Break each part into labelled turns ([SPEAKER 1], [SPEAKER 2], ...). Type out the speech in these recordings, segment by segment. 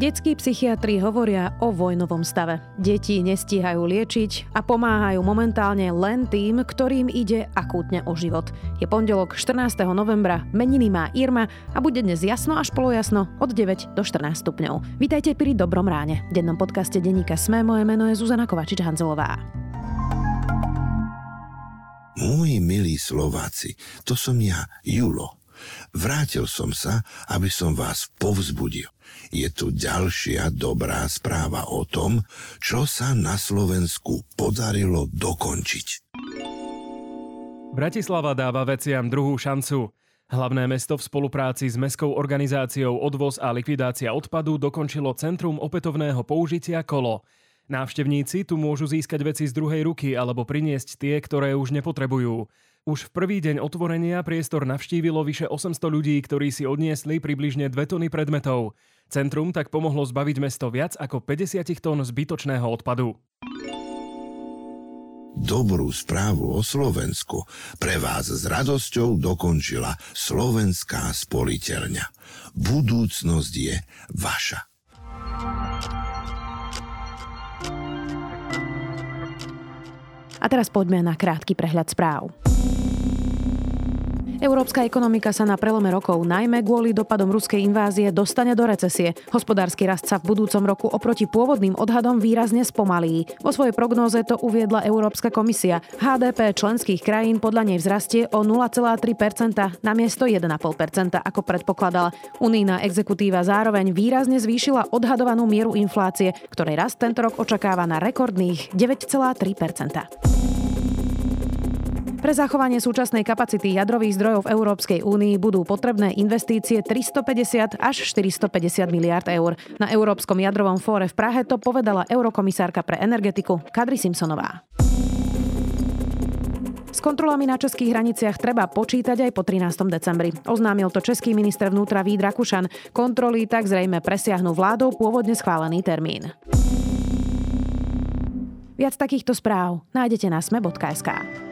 [SPEAKER 1] Detskí psychiatri hovoria o vojnovom stave. Deti nestíhajú liečiť a pomáhajú momentálne len tým, ktorým ide akútne o život. Je pondelok 14. novembra, meniny má Irma a bude dnes jasno až polojasno od 9 do 14 stupňov. Vítajte pri Dobrom ráne. V dennom podcaste denníka Sme moje meno je Zuzana Kovačič-Hanzelová.
[SPEAKER 2] Moji milí Slováci, to som ja, Julo. Vrátil som sa, aby som vás povzbudil je tu ďalšia dobrá správa o tom, čo sa na Slovensku podarilo dokončiť.
[SPEAKER 3] Bratislava dáva veciam druhú šancu. Hlavné mesto v spolupráci s mestskou organizáciou Odvoz a likvidácia odpadu dokončilo Centrum opätovného použitia kolo. Návštevníci tu môžu získať veci z druhej ruky alebo priniesť tie, ktoré už nepotrebujú. Už v prvý deň otvorenia priestor navštívilo vyše 800 ľudí, ktorí si odniesli približne 2 tony predmetov. Centrum tak pomohlo zbaviť mesto viac ako 50 tón zbytočného odpadu.
[SPEAKER 2] Dobrú správu o Slovensku pre vás s radosťou dokončila Slovenská spoliteľňa. Budúcnosť je vaša.
[SPEAKER 1] A teraz poďme na krátky prehľad správ. Európska ekonomika sa na prelome rokov, najmä kvôli dopadom ruskej invázie, dostane do recesie. Hospodársky rast sa v budúcom roku oproti pôvodným odhadom výrazne spomalí. Vo svojej prognóze to uviedla Európska komisia. HDP členských krajín podľa nej vzrastie o 0,3% na miesto 1,5%, ako predpokladala. Unijná exekutíva zároveň výrazne zvýšila odhadovanú mieru inflácie, ktorej rast tento rok očakáva na rekordných 9,3%. Pre zachovanie súčasnej kapacity jadrových zdrojov v Európskej únii budú potrebné investície 350 až 450 miliard eur. Na Európskom jadrovom fóre v Prahe to povedala eurokomisárka pre energetiku Kadri Simpsonová. S kontrolami na českých hraniciach treba počítať aj po 13. decembri. Oznámil to český minister vnútra Vít Rakušan. Kontroly tak zrejme presiahnu vládou pôvodne schválený termín. Viac takýchto správ nájdete na sme.sk.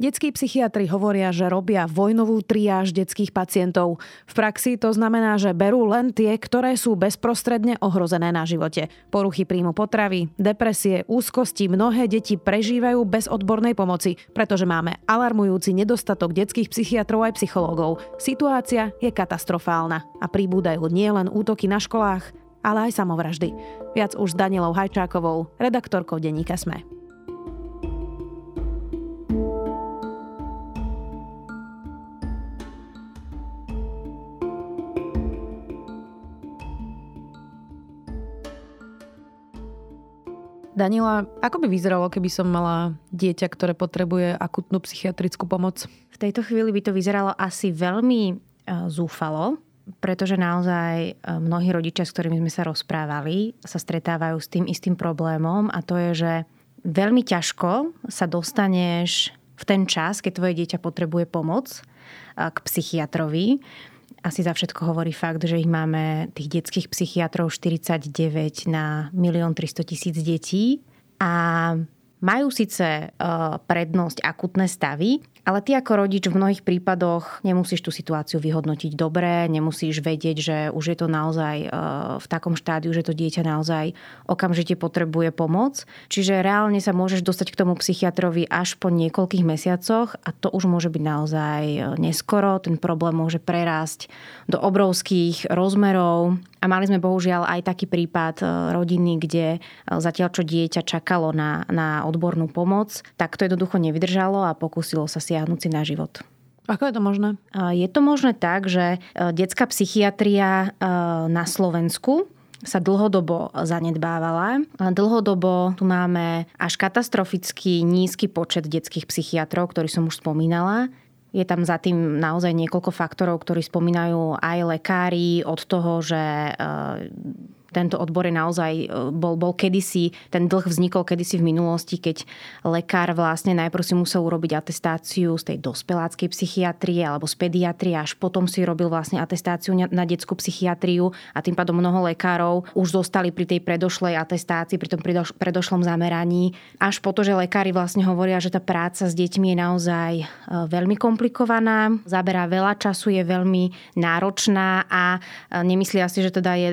[SPEAKER 1] Detskí psychiatri hovoria, že robia vojnovú triáž detských pacientov. V praxi to znamená, že berú len tie, ktoré sú bezprostredne ohrozené na živote. Poruchy príjmu potravy, depresie, úzkosti mnohé deti prežívajú bez odbornej pomoci, pretože máme alarmujúci nedostatok detských psychiatrov aj psychológov. Situácia je katastrofálna a pribúdajú nielen útoky na školách, ale aj samovraždy. Viac už s Danielou Hajčákovou, redaktorkou denníka SME. Danila, ako by vyzeralo, keby som mala dieťa, ktoré potrebuje akutnú psychiatrickú pomoc?
[SPEAKER 4] V tejto chvíli by to vyzeralo asi veľmi e, zúfalo, pretože naozaj e, mnohí rodičia, s ktorými sme sa rozprávali, sa stretávajú s tým istým problémom a to je, že veľmi ťažko sa dostaneš v ten čas, keď tvoje dieťa potrebuje pomoc e, k psychiatrovi asi za všetko hovorí fakt, že ich máme tých detských psychiatrov 49 na 1 300 tisíc detí. A majú síce e, prednosť akutné stavy, ale ty ako rodič v mnohých prípadoch nemusíš tú situáciu vyhodnotiť dobre, nemusíš vedieť, že už je to naozaj e, v takom štádiu, že to dieťa naozaj okamžite potrebuje pomoc. Čiže reálne sa môžeš dostať k tomu psychiatrovi až po niekoľkých mesiacoch a to už môže byť naozaj e, neskoro. Ten problém môže prerásť do obrovských rozmerov a mali sme bohužiaľ aj taký prípad e, rodiny, kde e, zatiaľ čo dieťa čakalo na, na odbornú pomoc, tak to jednoducho nevydržalo a pokúsilo sa siahnuť si na život.
[SPEAKER 1] Ako je to možné?
[SPEAKER 4] Je to možné tak, že e, detská psychiatria na Slovensku sa dlhodobo zanedbávala. Dlhodobo tu máme až katastroficky nízky počet detských psychiatrov, ktorý som už spomínala. Je tam za tým naozaj niekoľko faktorov, ktorí spomínajú aj lekári od toho, že tento odbor je naozaj, e, bol, bol kedysi, ten dlh vznikol kedysi v minulosti, keď lekár vlastne najprv si musel urobiť atestáciu z tej dospeláckej psychiatrie alebo z pediatrie, až potom si robil vlastne atestáciu na detskú psychiatriu a tým pádom mnoho lekárov už zostali pri tej predošlej atestácii, pri tom predošlom zameraní, až po to, že lekári vlastne hovoria, že tá práca s deťmi je naozaj e, veľmi komplikovaná, zaberá veľa času, je veľmi náročná a e, nemyslia si, že teda je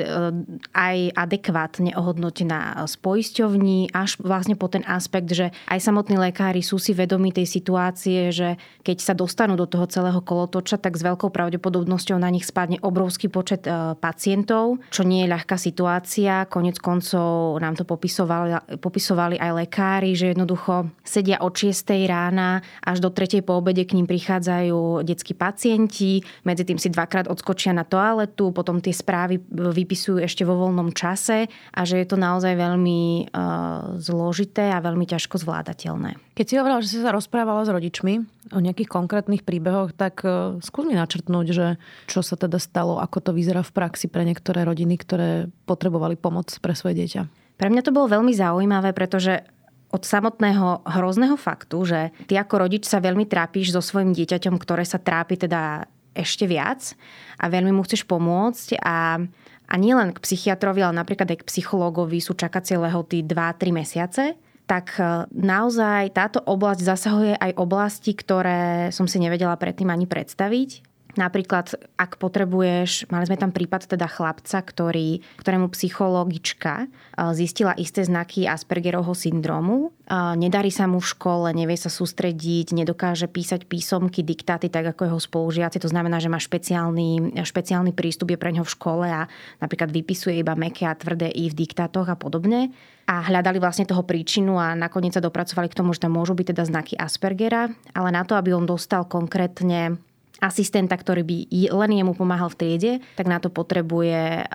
[SPEAKER 4] aj adekvátne ohodnotená z poisťovní, až vlastne po ten aspekt, že aj samotní lekári sú si vedomí tej situácie, že keď sa dostanú do toho celého kolotoča, tak s veľkou pravdepodobnosťou na nich spadne obrovský počet e, pacientov, čo nie je ľahká situácia. Konec koncov nám to popisovali, popisovali aj lekári, že jednoducho sedia od 6 rána až do 3 po obede k ním prichádzajú detskí pacienti, medzi tým si dvakrát odskočia na toaletu, potom tie správy vypisujú ešte vo voľnom voľnom čase a že je to naozaj veľmi uh, zložité a veľmi ťažko zvládateľné.
[SPEAKER 1] Keď si hovorila, že si sa rozprávala s rodičmi o nejakých konkrétnych príbehoch, tak uh, skús mi načrtnúť, že čo sa teda stalo, ako to vyzerá v praxi pre niektoré rodiny, ktoré potrebovali pomoc pre svoje dieťa.
[SPEAKER 4] Pre mňa to bolo veľmi zaujímavé, pretože od samotného hrozného faktu, že ty ako rodič sa veľmi trápiš so svojim dieťaťom, ktoré sa trápi teda ešte viac a veľmi mu chceš pomôcť a a nielen k psychiatrovi, ale napríklad aj k psychológovi sú čakacie lehoty 2-3 mesiace, tak e, naozaj táto oblasť zasahuje aj oblasti, ktoré som si nevedela predtým ani predstaviť. Napríklad, ak potrebuješ, mali sme tam prípad teda chlapca, ktorý, ktorému psychologička e, zistila isté znaky Aspergerovho syndromu. E, nedarí sa mu v škole, nevie sa sústrediť, nedokáže písať písomky, diktáty, tak ako jeho spolužiaci. To znamená, že má špeciálny, špeciálny prístup je pre ňo v škole a napríklad vypisuje iba meké a tvrdé i v diktátoch a podobne a hľadali vlastne toho príčinu a nakoniec sa dopracovali k tomu, že tam môžu byť teda znaky Aspergera, ale na to, aby on dostal konkrétne asistenta, ktorý by len jemu pomáhal v triede, tak na to potrebuje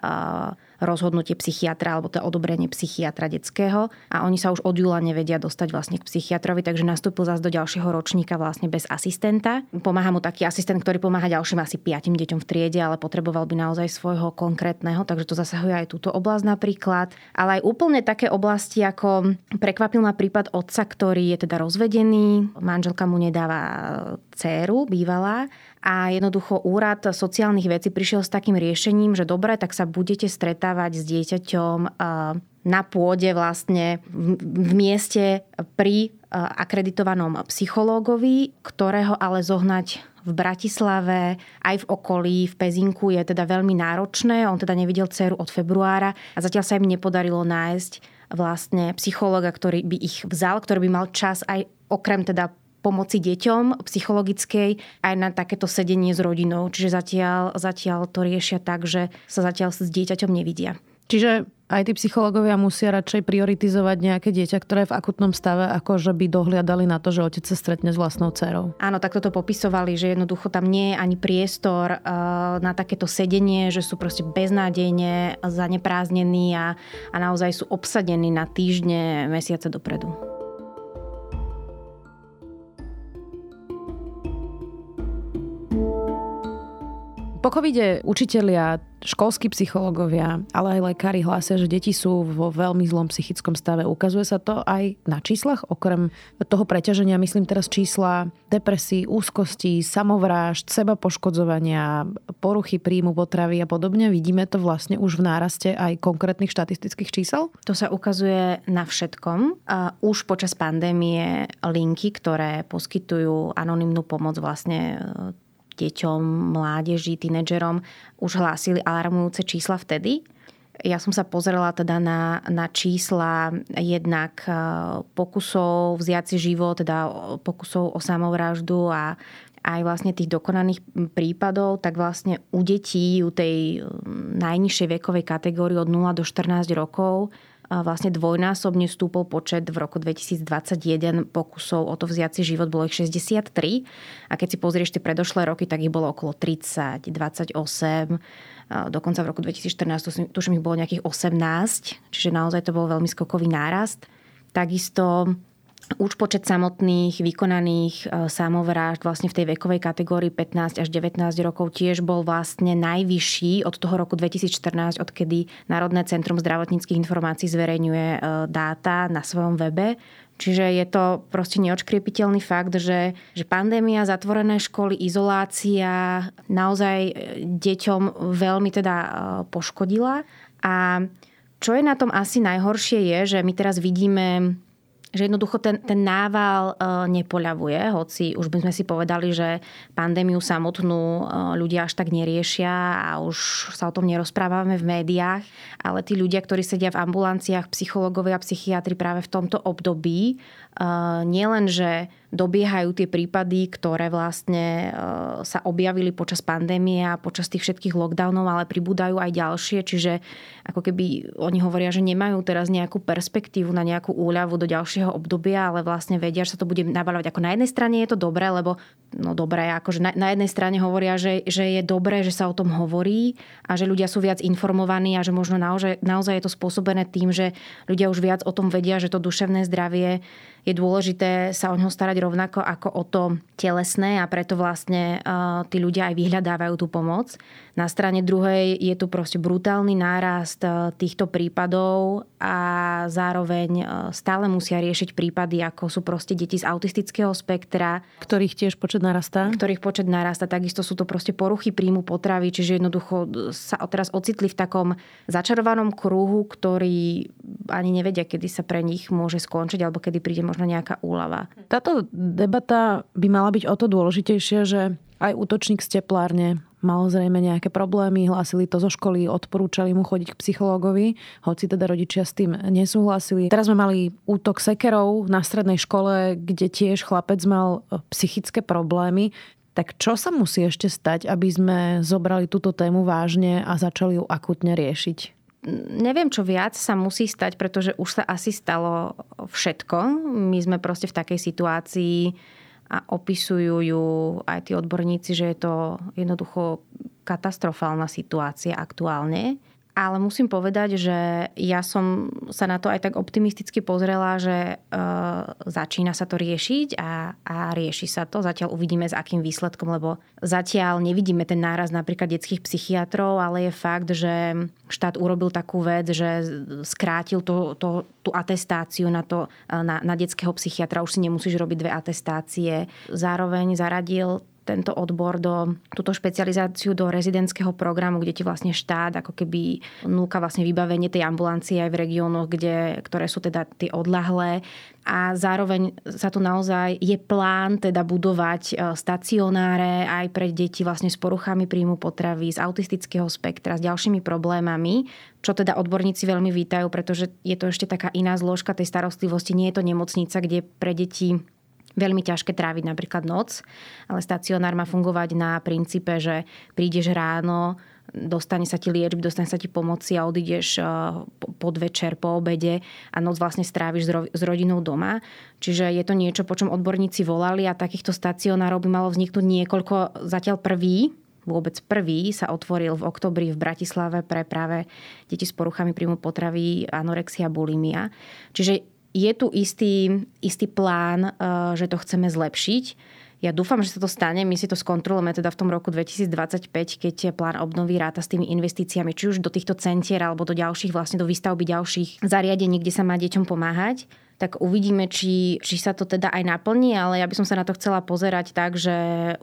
[SPEAKER 4] rozhodnutie psychiatra alebo to odobrenie psychiatra detského a oni sa už od júla nevedia dostať vlastne k psychiatrovi, takže nastúpil zase do ďalšieho ročníka vlastne bez asistenta. Pomáha mu taký asistent, ktorý pomáha ďalším asi piatim deťom v triede, ale potreboval by naozaj svojho konkrétneho, takže to zasahuje aj túto oblasť napríklad. Ale aj úplne také oblasti, ako prekvapil ma prípad otca, ktorý je teda rozvedený, manželka mu nedáva dceru, bývalá, a jednoducho úrad sociálnych vecí prišiel s takým riešením, že dobre, tak sa budete stretávať s dieťaťom na pôde vlastne v mieste pri akreditovanom psychológovi, ktorého ale zohnať v Bratislave, aj v okolí, v Pezinku je teda veľmi náročné. On teda nevidel dceru od februára a zatiaľ sa im nepodarilo nájsť vlastne psychológa, ktorý by ich vzal, ktorý by mal čas aj okrem teda pomoci deťom psychologickej aj na takéto sedenie s rodinou. Čiže zatiaľ, zatiaľ to riešia tak, že sa zatiaľ s dieťaťom nevidia.
[SPEAKER 1] Čiže aj tí psychológovia musia radšej prioritizovať nejaké dieťa, ktoré je v akutnom stave, ako že by dohliadali na to, že otec sa stretne s vlastnou dcerou.
[SPEAKER 4] Áno, takto to popisovali, že jednoducho tam nie je ani priestor uh, na takéto sedenie, že sú proste beznádejne zaneprázdnení a, a naozaj sú obsadení na týždne, mesiace dopredu.
[SPEAKER 1] Po covide učitelia školskí psychológovia, ale aj lekári hlásia, že deti sú vo veľmi zlom psychickom stave. Ukazuje sa to aj na číslach, okrem toho preťaženia, myslím teraz čísla depresí, úzkosti, samovrážd, seba poškodzovania, poruchy príjmu potravy a podobne. Vidíme to vlastne už v náraste aj konkrétnych štatistických čísel?
[SPEAKER 4] To sa ukazuje na všetkom. Už počas pandémie linky, ktoré poskytujú anonymnú pomoc vlastne deťom, mládeži, tínedžerom už hlásili alarmujúce čísla vtedy. Ja som sa pozrela teda na, na čísla jednak e, pokusov vziať si život, teda pokusov o samovraždu a aj vlastne tých dokonaných prípadov, tak vlastne u detí, u tej najnižšej vekovej kategórii od 0 do 14 rokov vlastne dvojnásobne stúpol počet v roku 2021 pokusov o to vziať si život, bolo ich 63. A keď si pozrieš tie predošlé roky, tak ich bolo okolo 30, 28, dokonca v roku 2014 tuším ich bolo nejakých 18, čiže naozaj to bol veľmi skokový nárast. Takisto už počet samotných vykonaných e, samovrážd vlastne v tej vekovej kategórii 15 až 19 rokov tiež bol vlastne najvyšší od toho roku 2014, odkedy Národné centrum zdravotníckých informácií zverejňuje e, dáta na svojom webe. Čiže je to proste neočkriepiteľný fakt, že, že pandémia, zatvorené školy, izolácia naozaj e, deťom veľmi teda poškodila. A čo je na tom asi najhoršie je, že my teraz vidíme že jednoducho ten, ten nával e, nepoľavuje, hoci už by sme si povedali, že pandémiu samotnú e, ľudia až tak neriešia a už sa o tom nerozprávame v médiách, ale tí ľudia, ktorí sedia v ambulanciách, psychológovia psychiatri práve v tomto období, e, nielen, že dobiehajú tie prípady, ktoré vlastne sa objavili počas pandémie a počas tých všetkých lockdownov, ale pribúdajú aj ďalšie, čiže ako keby oni hovoria, že nemajú teraz nejakú perspektívu na nejakú úľavu do ďalšieho obdobia, ale vlastne vedia, že sa to bude nabalovať. Ako na jednej strane je to dobré, lebo no dobré, akože na, na jednej strane hovoria, že, že je dobré, že sa o tom hovorí a že ľudia sú viac informovaní a že možno naozaj, naozaj je to spôsobené tým, že ľudia už viac o tom vedia, že to duševné zdravie je dôležité sa o neho starať rovnako ako o to telesné a preto vlastne uh, tí ľudia aj vyhľadávajú tú pomoc. Na strane druhej je tu proste brutálny nárast uh, týchto prípadov a zároveň uh, stále musia riešiť prípady, ako sú proste deti z autistického spektra.
[SPEAKER 1] Ktorých tiež počet narastá?
[SPEAKER 4] Ktorých počet narastá. Takisto sú to proste poruchy príjmu potravy, čiže jednoducho sa teraz ocitli v takom začarovanom kruhu, ktorý ani nevedia, kedy sa pre nich môže skončiť alebo kedy príde možno nejaká úlava.
[SPEAKER 1] Táto debata by mala byť o to dôležitejšia, že aj útočník z teplárne mal zrejme nejaké problémy, hlásili to zo školy, odporúčali mu chodiť k psychológovi, hoci teda rodičia s tým nesúhlasili. Teraz sme mali útok sekerov na strednej škole, kde tiež chlapec mal e, psychické problémy. Tak čo sa musí ešte stať, aby sme zobrali túto tému vážne a začali ju akutne riešiť?
[SPEAKER 4] Neviem, čo viac sa musí stať, pretože už sa asi stalo všetko. My sme proste v takej situácii a opisujú ju aj tí odborníci, že je to jednoducho katastrofálna situácia aktuálne. Ale musím povedať, že ja som sa na to aj tak optimisticky pozrela, že e, začína sa to riešiť a, a rieši sa to. Zatiaľ uvidíme s akým výsledkom, lebo zatiaľ nevidíme ten náraz napríklad detských psychiatrov, ale je fakt, že štát urobil takú vec, že skrátil to, to, tú atestáciu na, to, na, na detského psychiatra. Už si nemusíš robiť dve atestácie. Zároveň zaradil tento odbor do túto špecializáciu do rezidentského programu, kde ti vlastne štát ako keby núka vlastne vybavenie tej ambulancie aj v regiónoch, ktoré sú teda tie odlahlé. A zároveň sa tu naozaj je plán teda budovať e, stacionáre aj pre deti vlastne s poruchami príjmu potravy, z autistického spektra, s ďalšími problémami, čo teda odborníci veľmi vítajú, pretože je to ešte taká iná zložka tej starostlivosti. Nie je to nemocnica, kde pre deti veľmi ťažké tráviť napríklad noc, ale stacionár má fungovať na princípe, že prídeš ráno, dostane sa ti liečby, dostane sa ti pomoci a odídeš eh, podvečer, po obede a noc vlastne stráviš s rodinou doma. Čiže je to niečo, po čom odborníci volali a takýchto stacionárov by malo vzniknúť niekoľko. Zatiaľ prvý, vôbec prvý sa otvoril v oktobri v Bratislave pre práve deti s poruchami príjmu potravy, anorexia, bulimia. Čiže je tu istý, istý plán, eh, že to chceme zlepšiť. Ja dúfam, že sa to stane. My si to skontrolujeme teda v tom roku 2025, keď plán obnovy ráta s tými investíciami, či už do týchto centier alebo do ďalších, vlastne do výstavby ďalších zariadení, kde sa má deťom pomáhať tak uvidíme, či, či sa to teda aj naplní, ale ja by som sa na to chcela pozerať tak, že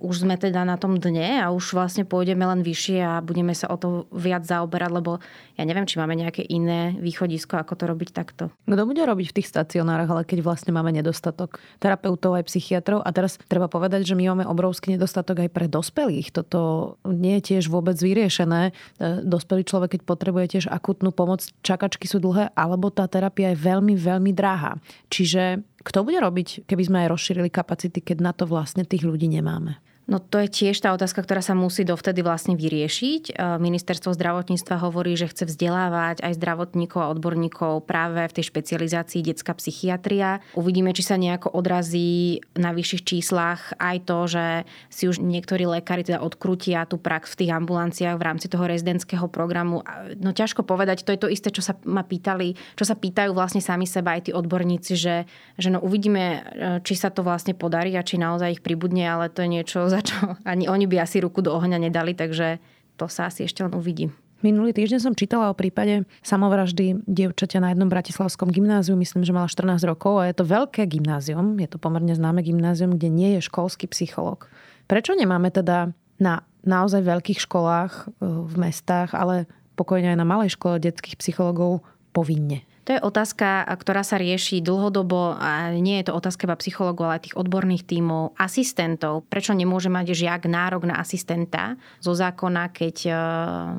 [SPEAKER 4] už sme teda na tom dne a už vlastne pôjdeme len vyššie a budeme sa o to viac zaoberať, lebo ja neviem, či máme nejaké iné východisko, ako to robiť takto.
[SPEAKER 1] Kto bude robiť v tých stacionárach, ale keď vlastne máme nedostatok terapeutov aj psychiatrov a teraz treba povedať, že my máme obrovský nedostatok aj pre dospelých. Toto nie je tiež vôbec vyriešené. E, dospelý človek, keď potrebuje tiež akutnú pomoc, čakačky sú dlhé, alebo tá terapia je veľmi, veľmi drahá. Čiže kto bude robiť, keby sme aj rozšírili kapacity, keď na to vlastne tých ľudí nemáme?
[SPEAKER 4] No to je tiež tá otázka, ktorá sa musí dovtedy vlastne vyriešiť. E, ministerstvo zdravotníctva hovorí, že chce vzdelávať aj zdravotníkov a odborníkov práve v tej špecializácii detská psychiatria. Uvidíme, či sa nejako odrazí na vyšších číslach aj to, že si už niektorí lekári teda odkrútia tú prax v tých ambulanciách v rámci toho rezidentského programu. No ťažko povedať, to je to isté, čo sa ma pýtali, čo sa pýtajú vlastne sami seba aj tí odborníci, že, že no uvidíme, e, či sa to vlastne podarí a či naozaj ich pribudne, ale to je niečo, za čo ani oni by asi ruku do ohňa nedali, takže to sa asi ešte len uvidí.
[SPEAKER 1] Minulý týždeň som čítala o prípade samovraždy dievčaťa na jednom bratislavskom gymnáziu, myslím, že mala 14 rokov a je to veľké gymnázium, je to pomerne známe gymnázium, kde nie je školský psycholog. Prečo nemáme teda na naozaj veľkých školách e, v mestách, ale pokojne aj na malej škole detských psychologov povinne?
[SPEAKER 4] To je otázka, ktorá sa rieši dlhodobo a nie je to otázka iba psychologov, ale aj tých odborných tímov, asistentov. Prečo nemôže mať žiak nárok na asistenta zo zákona, keď e,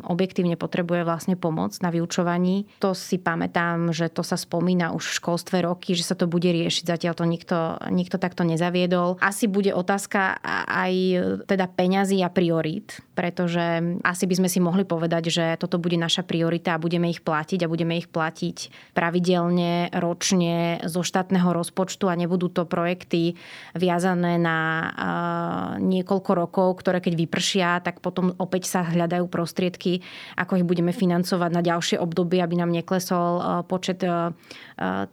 [SPEAKER 4] objektívne potrebuje vlastne pomoc na vyučovaní? To si pamätám, že to sa spomína už v školstve roky, že sa to bude riešiť. Zatiaľ to nikto, nikto takto nezaviedol. Asi bude otázka aj teda peňazí a priorít, pretože asi by sme si mohli povedať, že toto bude naša priorita a budeme ich platiť a budeme ich platiť pravidelne ročne zo štátneho rozpočtu a nebudú to projekty viazané na niekoľko rokov, ktoré keď vypršia, tak potom opäť sa hľadajú prostriedky, ako ich budeme financovať na ďalšie obdobie, aby nám neklesol počet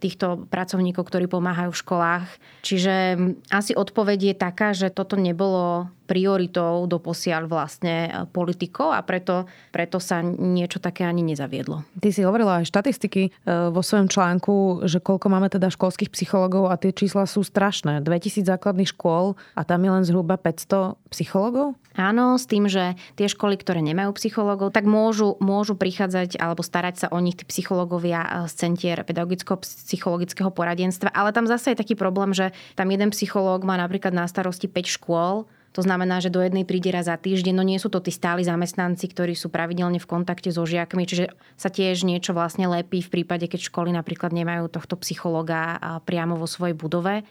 [SPEAKER 4] týchto pracovníkov, ktorí pomáhajú v školách. Čiže asi odpoveď je taká, že toto nebolo prioritou do posiaľ vlastne politikov a preto, preto sa niečo také ani nezaviedlo.
[SPEAKER 1] Ty si hovorila aj štatistiky e, vo svojom článku, že koľko máme teda školských psychologov a tie čísla sú strašné. 2000 základných škôl a tam je len zhruba 500 psychologov?
[SPEAKER 4] Áno, s tým, že tie školy, ktoré nemajú psychológov, tak môžu, môžu prichádzať alebo starať sa o nich tí psychológovia z centier pedagogicko-psychologického poradenstva. Ale tam zase je taký problém, že tam jeden psychológ má napríklad na starosti 5 škôl, to znamená, že do jednej príde raz za týždeň, no nie sú to tí stáli zamestnanci, ktorí sú pravidelne v kontakte so žiakmi, čiže sa tiež niečo vlastne lepí v prípade, keď školy napríklad nemajú tohto psychologa priamo vo svojej budove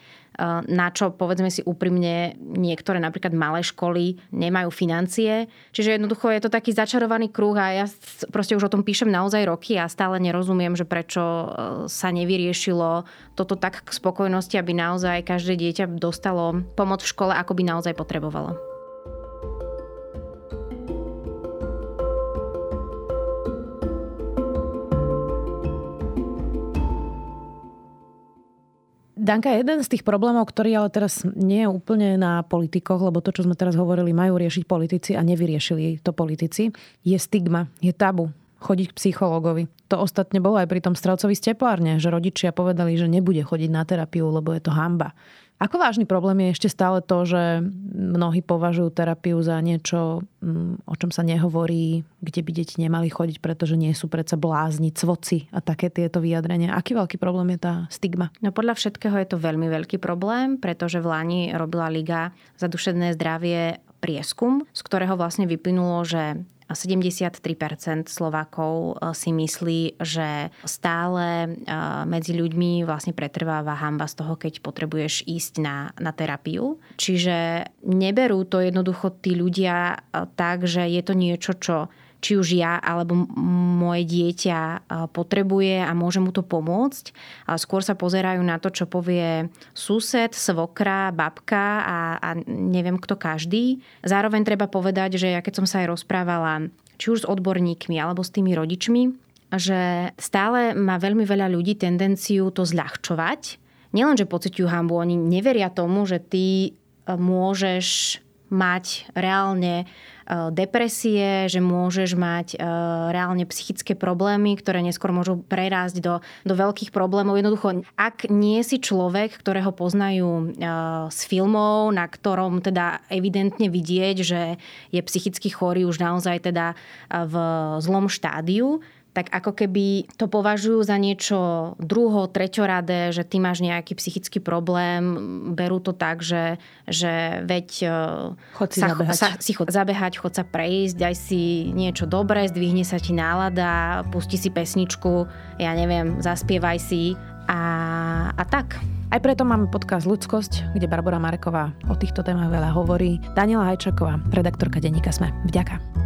[SPEAKER 4] na čo povedzme si úprimne niektoré napríklad malé školy nemajú financie. Čiže jednoducho je to taký začarovaný kruh a ja proste už o tom píšem naozaj roky a stále nerozumiem, že prečo e, sa nevyriešilo toto tak k spokojnosti, aby naozaj každé dieťa dostalo pomoc v škole, ako by naozaj potrebovalo.
[SPEAKER 1] Danka, jeden z tých problémov, ktorý ale teraz nie je úplne na politikoch, lebo to, čo sme teraz hovorili, majú riešiť politici a nevyriešili to politici, je stigma, je tabu chodiť k psychológovi. To ostatne bolo aj pri tom strelcovi z teplárne, že rodičia povedali, že nebude chodiť na terapiu, lebo je to hamba. Ako vážny problém je ešte stále to, že mnohí považujú terapiu za niečo, mm, o čom sa nehovorí, kde by deti nemali chodiť, pretože nie sú predsa blázni, cvoci a také tieto vyjadrenia. Aký veľký problém je tá stigma?
[SPEAKER 4] No podľa všetkého je to veľmi veľký problém, pretože v Lani robila Liga za duševné zdravie prieskum, z ktorého vlastne vyplynulo, že 73% Slovákov eh, si myslí, že stále eh, medzi ľuďmi vlastne pretrváva hamba z toho, keď potrebuješ ísť na, na terapiu. Čiže neberú to jednoducho tí ľudia eh, tak, že je to niečo, čo či už ja alebo moje dieťa potrebuje a môže mu to pomôcť. Skôr sa pozerajú na to, čo povie sused, svokra, babka a, a neviem kto každý. Zároveň treba povedať, že ja keď som sa aj rozprávala či už s odborníkmi alebo s tými rodičmi, že stále má veľmi veľa ľudí tendenciu to zľahčovať. Nielenže pociťujú hambu, oni neveria tomu, že ty môžeš mať reálne Eh, depresie, že môžeš mať eh, reálne psychické problémy, ktoré neskôr môžu prerásť do, do veľkých problémov. Jednoducho, ak nie si človek, ktorého poznajú eh, z filmov, na ktorom teda evidentne vidieť, že je psychicky chorý už naozaj teda v zlom štádiu, tak ako keby to považujú za niečo druho, treťoradé, že ty máš nejaký psychický problém, berú to tak, že, že veď
[SPEAKER 1] e, chod si, sa, zabehať.
[SPEAKER 4] Sa, si chod zabehať, chod sa prejsť, daj si niečo dobré, zdvihne sa ti nálada, pusti si pesničku, ja neviem, zaspievaj si a, a tak.
[SPEAKER 1] Aj Aj preto máme podcast Ľudskosť, kde Barbara Marková o týchto témach veľa hovorí. Daniela Hajčaková, redaktorka denníka Sme. Vďaka.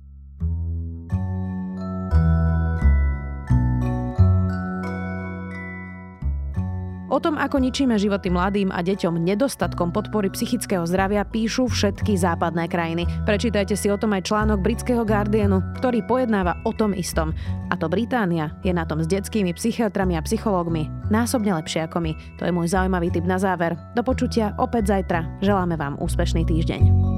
[SPEAKER 1] O tom, ako ničíme životy mladým a deťom nedostatkom podpory psychického zdravia, píšu všetky západné krajiny. Prečítajte si o tom aj článok britského Guardianu, ktorý pojednáva o tom istom. A to Británia je na tom s detskými psychiatrami a psychológmi násobne lepšie ako my. To je môj zaujímavý tip na záver. Do počutia opäť zajtra. Želáme vám úspešný týždeň.